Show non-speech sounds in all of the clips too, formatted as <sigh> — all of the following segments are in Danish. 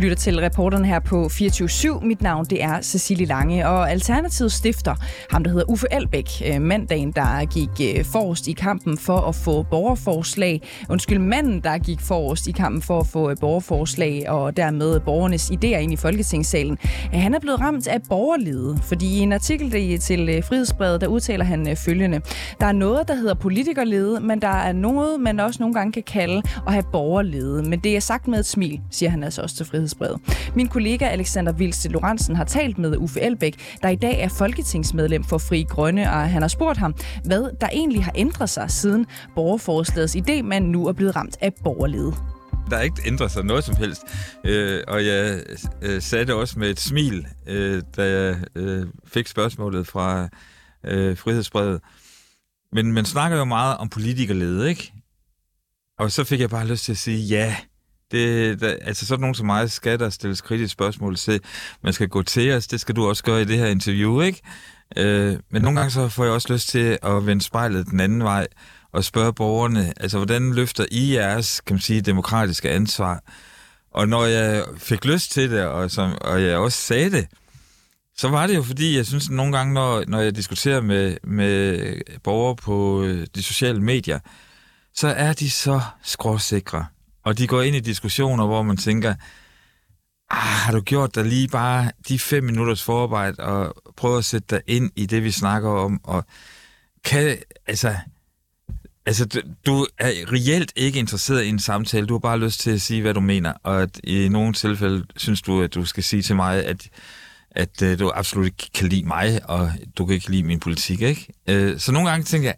Lytter til reporterne her på 24-7. Mit navn det er Cecilie Lange, og Alternativets stifter, ham der hedder Uffe Elbæk, øh, mandagen, der gik øh, forrest i kampen for at få borgerforslag. Undskyld, manden, der gik forrest i kampen for at få øh, borgerforslag og dermed borgernes idéer ind i Folketingssalen. Han er blevet ramt af borgerlede, fordi i en artikel til Frihedsbrevet, der udtaler han følgende. Der er noget, der hedder politikerlede, men der er noget, man også nogle gange kan kalde at have borgerlede. Men det er sagt med et smil, siger han altså også til Frihedsbrevet. Min kollega Alexander Vilse Lorentzen har talt med Uffe Elbæk, der i dag er folketingsmedlem for Fri Grønne, og han har spurgt ham, hvad der egentlig har ændret sig siden borgerforslagets idé, man nu er blevet ramt af borgerlede der er ikke ændret sig noget som helst. Øh, og jeg øh, sagde det også med et smil, øh, da jeg øh, fik spørgsmålet fra øh, Frihedsbrevet. Men man snakker jo meget om politikerlede, ikke? Og så fik jeg bare lyst til at sige, ja, det, der, altså sådan nogen som mig skal der stilles kritiske spørgsmål til. Man skal gå til os, det skal du også gøre i det her interview, ikke? Øh, men nogle gange så får jeg også lyst til at vende spejlet den anden vej og spørge borgerne, altså hvordan løfter I jeres, kan man sige, demokratiske ansvar? Og når jeg fik lyst til det, og, som, og jeg også sagde det, så var det jo fordi, jeg synes at nogle gange, når, når jeg diskuterer med, med borgere på øh, de sociale medier, så er de så skråsikre. Og de går ind i diskussioner, hvor man tænker, ah, har du gjort dig lige bare de fem minutters forarbejde og prøve at sætte dig ind i det, vi snakker om, og kan, altså, altså, du er reelt ikke interesseret i en samtale, du har bare lyst til at sige, hvad du mener, og at i nogle tilfælde synes du, at du skal sige til mig, at at øh, du absolut ikke kan lide mig, og du kan ikke lide min politik, ikke? Øh, så nogle gange tænker jeg,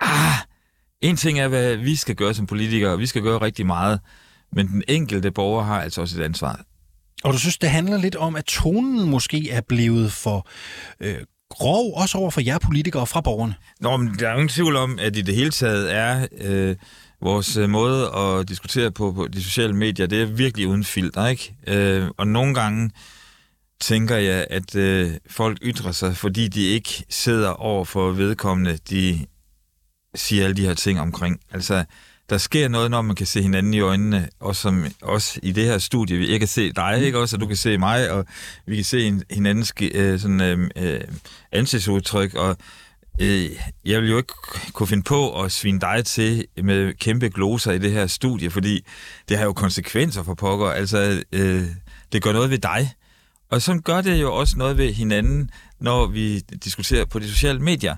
ah, en ting er, hvad vi skal gøre som politikere, og vi skal gøre rigtig meget, men den enkelte borger har altså også et ansvar. Og du synes, det handler lidt om, at tonen måske er blevet for øh, grov, også over for jer politikere fra borgerne? Nå, men der er ingen tvivl om, at i det hele taget er øh, vores øh, måde at diskutere på, på de sociale medier, det er virkelig uden filter, ikke? Øh, og nogle gange tænker jeg, at øh, folk ytrer sig, fordi de ikke sidder over for vedkommende, de siger alle de her ting omkring. Altså, der sker noget, når man kan se hinanden i øjnene, og som, også i det her studie. Jeg kan se dig, ikke også, og du kan se mig, og vi kan se hinandens øh, sådan, øh, øh, ansigtsudtryk, og øh, jeg vil jo ikke kunne finde på at svine dig til med kæmpe gloser i det her studie, fordi det har jo konsekvenser for pokker. Altså, øh, det gør noget ved dig. Og sådan gør det jo også noget ved hinanden, når vi diskuterer på de sociale medier.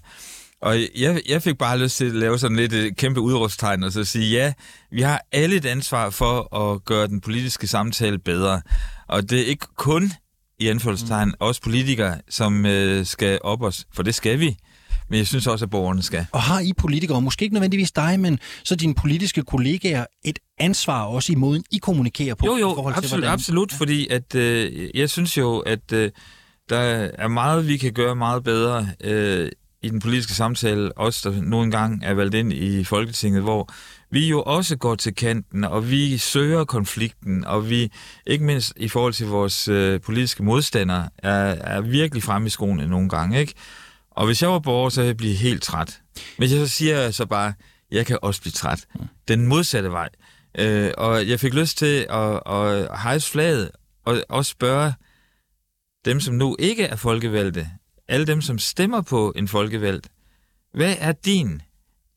Og jeg, jeg fik bare lyst til at lave sådan lidt et kæmpe udråbstegn og så sige, ja, vi har alle et ansvar for at gøre den politiske samtale bedre. Og det er ikke kun i anførselstegn mm. os politikere, som øh, skal op os, for det skal vi. Men jeg synes også, at borgerne skal. Og har I politikere, måske ikke nødvendigvis dig, men så dine politiske kollegaer, et ansvar også i måden, I kommunikerer på? Jo, jo, absolut, til, hvordan... absolut ja. fordi at, øh, jeg synes jo, at øh, der er meget, vi kan gøre meget bedre øh, i den politiske samtale, også der nu engang er valgt ind i Folketinget, hvor vi jo også går til kanten, og vi søger konflikten, og vi, ikke mindst i forhold til vores øh, politiske modstandere, er, er virkelig fremme i skoene nogle gange, ikke? Og hvis jeg var borger, så ville jeg blive helt træt. Men jeg så siger så bare, jeg kan også blive træt. Den modsatte vej. Øh, og jeg fik lyst til at, at hejse flaget, og også spørge dem, som nu ikke er folkevalgte, alle dem, som stemmer på en folkevalgt, hvad er din,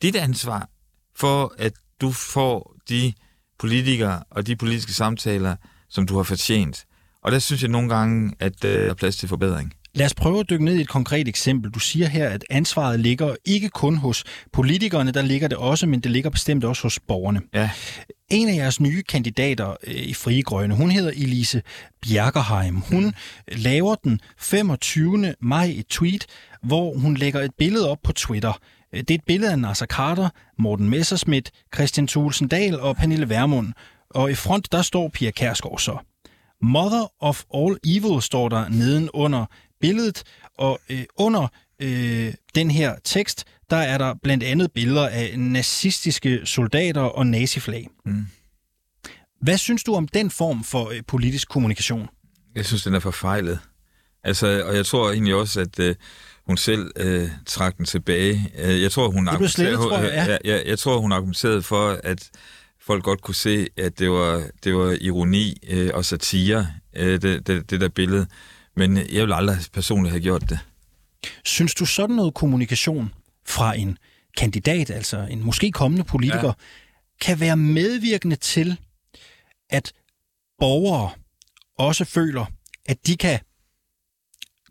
dit ansvar for, at du får de politikere og de politiske samtaler, som du har fortjent? Og der synes jeg nogle gange, at øh, der er plads til forbedring. Lad os prøve at dykke ned i et konkret eksempel. Du siger her, at ansvaret ligger ikke kun hos politikerne, der ligger det også, men det ligger bestemt også hos borgerne. Ja. En af jeres nye kandidater øh, i Frie Grønne, hun hedder Elise Bjerkerheim. Hun mm. laver den 25. maj et tweet, hvor hun lægger et billede op på Twitter. Øh, det er et billede af Nasser Carter, Morten Messerschmidt, Christian Thulsen Dahl og Pernille Vermund. Og i front, der står Pia Kærsgaard så. Mother of all evil står der neden under billedet, og øh, under øh, den her tekst, der er der blandt andet billeder af nazistiske soldater og naziflag. Mm. Hvad synes du om den form for øh, politisk kommunikation? Jeg synes, den er forfejlet. Altså, og jeg tror egentlig også, at øh, hun selv øh, trak den tilbage. Øh, jeg tror, hun argumenterede, tror jeg, ja. jeg, jeg, jeg tror, hun argumenterede for, at folk godt kunne se, at det var, det var ironi øh, og satire, øh, det, det, det der billede. Men jeg vil aldrig personligt have gjort det. Synes du sådan noget kommunikation fra en kandidat, altså en måske kommende politiker, ja. kan være medvirkende til, at borgere også føler, at de kan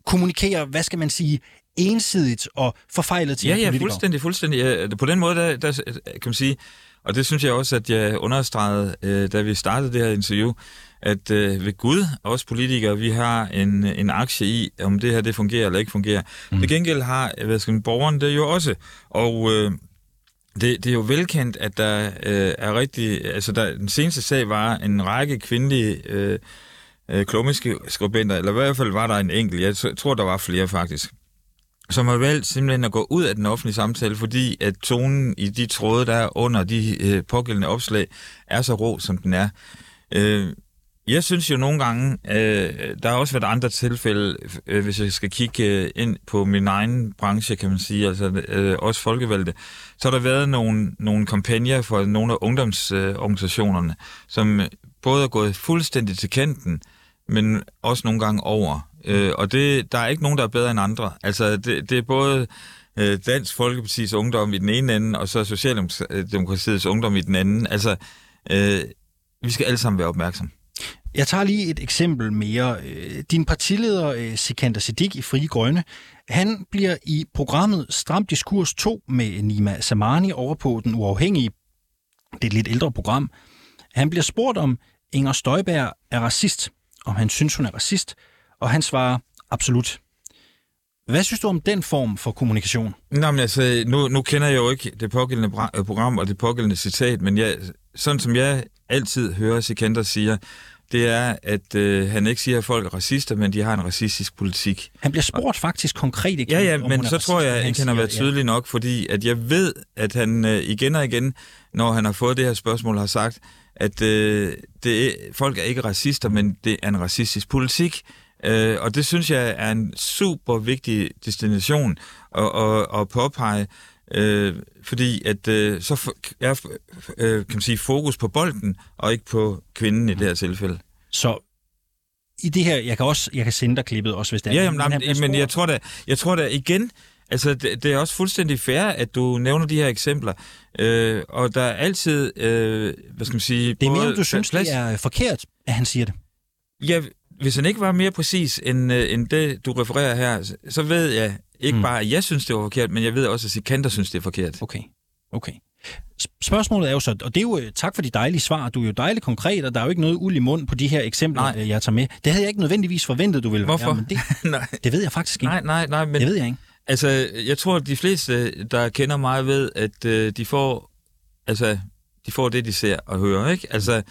kommunikere, hvad skal man sige, ensidigt og forfejlet til Ja, ja, politikere? fuldstændig, fuldstændig. Ja, på den måde, der, der kan man sige, og det synes jeg også, at jeg understregede, øh, da vi startede det her interview, at øh, ved Gud, os politikere, vi har en, en aktie i, om det her det fungerer eller ikke fungerer. Mm. Til gengæld har hvad skal man, borgeren det jo også. Og øh, det, det er jo velkendt, at der øh, er rigtig... Altså, der, den seneste sag var en række kvindelige øh, øh, klumiske skribenter, eller i hvert fald var der en enkelt, jeg tror, der var flere faktisk, som har valgt simpelthen at gå ud af den offentlige samtale, fordi at tonen i de tråde, der er under de øh, pågældende opslag, er så rå, som den er. Øh, jeg synes jo nogle gange, øh, der har også været andre tilfælde, øh, hvis jeg skal kigge øh, ind på min egen branche, kan man sige, altså øh, også folkevalgte, så har der været nogle, nogle kampagner for nogle af ungdomsorganisationerne, øh, som både er gået fuldstændig til kanten, men også nogle gange over. Øh, og det, der er ikke nogen, der er bedre end andre. Altså, det, det er både øh, Dansk Folkeparti's ungdom i den ene ende, og så Socialdemokratiets ungdom i den anden. Altså, øh, vi skal alle sammen være opmærksomme. Jeg tager lige et eksempel mere. Øh, din partileder, øh, Sikander Siddiq i Frie Grønne, han bliver i programmet Stram Diskurs 2 med Nima Samani over på Den Uafhængige. Det er et lidt ældre program. Han bliver spurgt om Inger Støjberg er racist, om han synes, hun er racist, og han svarer absolut. Hvad synes du om den form for kommunikation? Nå, men altså, nu, nu kender jeg jo ikke det pågældende program og det pågældende citat, men jeg, sådan som jeg altid hører Sikander siger, det er, at øh, han ikke siger, at folk er racister, men de har en racistisk politik. Han bliver spurgt faktisk konkret ikke. Ja, ja, men så racist, tror jeg og ikke, han har været tydelig nok, fordi at jeg ved, at han øh, igen og igen, når han har fået det her spørgsmål, har sagt, at øh, det folk er ikke racister, men det er en racistisk politik. Øh, og det synes jeg er en super vigtig destination at, at, at påpege, øh, fordi at øh, så er øh, kan man sige, fokus på bolden, og ikke på kvinden i det her tilfælde. Så i det her, jeg kan også jeg kan sende dig klippet også, hvis det er. Ja, jamen, han men, jeg tror da, jeg tror da igen, altså det, det er også fuldstændig fair, at du nævner de her eksempler, øh, og der er altid, øh, hvad skal man sige... Det er mere, du synes, plads- det er forkert, at han siger det. Ja, hvis han ikke var mere præcis end, øh, end det, du refererer her, så ved jeg ikke Mm. bare, jeg synes, det var forkert, men jeg ved også, at Sikander synes, det er forkert. Okay, okay. Sp- Spørgsmålet er jo så, og det er jo, øh, tak for de dejlige svar, du er jo dejligt konkret, og der er jo ikke noget uld i mund på de her eksempler, Nej. øh, jeg tager med. Det havde jeg ikke nødvendigvis forventet, du ville Hvorfor? være, men det, <laughs> nej, det ved jeg faktisk ikke. nej, nej, nej, men Det ved jeg ikke. altså, jeg tror, at de fleste, der kender mig, ved, at øh, de får, altså, de får det, de ser og hører, ikke? Altså,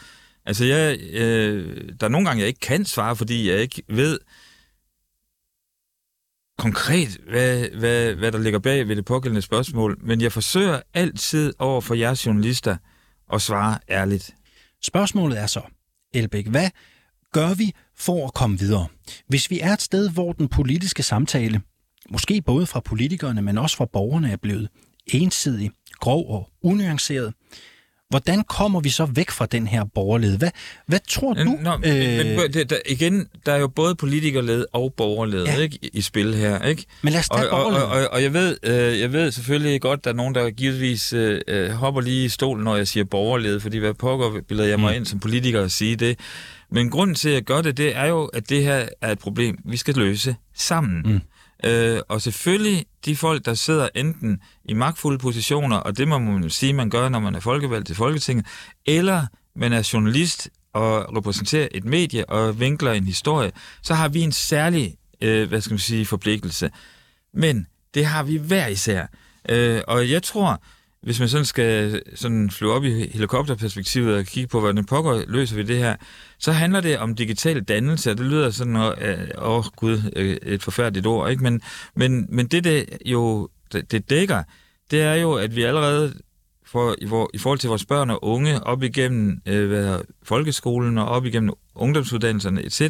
altså jeg, øh, der er nogle gange, jeg ikke kan svare, fordi jeg ikke ved konkret, hvad, hvad, hvad der ligger bag ved det pågældende spørgsmål, men jeg forsøger altid over for jeres journalister at svare ærligt. Spørgsmålet er så, Elbæk, hvad gør vi for at komme videre? Hvis vi er et sted, hvor den politiske samtale, måske både fra politikerne, men også fra borgerne, er blevet ensidig, grov og unuanceret, hvordan kommer vi så væk fra den her borgerled? Hvad, hvad tror du? Nå, øh... men, men, der, igen, der er jo både politikerled og borgerled Ja. ikke, i- spil her, ikke? men lad os Og, tage og, og, borgerleden. og, og jeg, ved, øh, jeg ved selvfølgelig godt, der er nogen, der givetvis øh, øh, hopper lige i stolen, når jeg siger borgerled, fordi hvad pokker bilder jeg mig Mm. ind som politiker at sige det. Men grunden til, at jeg gør det, det er jo, at det her er et problem, vi skal løse sammen. Mm. Øh, og selvfølgelig de folk, der sidder enten i magtfulde positioner, og det må man jo sige, man gør, når man er folkevalgt til Folketinget, eller man er journalist og repræsenterer et medie og vinkler en historie, så har vi en særlig, øh, hvad skal man sige, forpligtelse. Men det har vi hver især. Øh, og jeg tror, hvis man sådan skal sådan flyve op i helikopterperspektivet og kigge på, hvordan pokker løser vi det her, så handler det om digital dannelse, og det lyder sådan, åh øh, åh, gud, øh, et forfærdeligt ord, ikke? Men, men, men det, det jo det, det dækker, det er jo, at vi allerede for, i, vor, i forhold til vores børn og unge, op igennem øh, hvad hedder, folkeskolen og op igennem ungdomsuddannelserne etc.,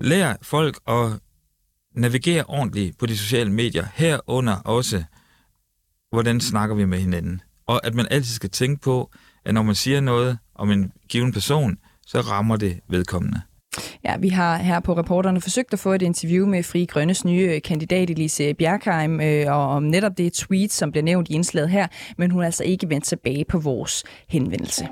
lærer folk at navigere ordentligt på de sociale medier, herunder også, hvordan snakker vi med hinanden. Og at man altid skal tænke på, at når man siger noget om en given person, så rammer det vedkommende. Ja, vi har her på reporterne forsøgt at få et interview med Fri Grønnes nye øh, kandidat Elise Bjerkheim øh, og om netop det tweet, som bliver nævnt i indslaget her, men hun er altså ikke vendt tilbage på vores henvendelse.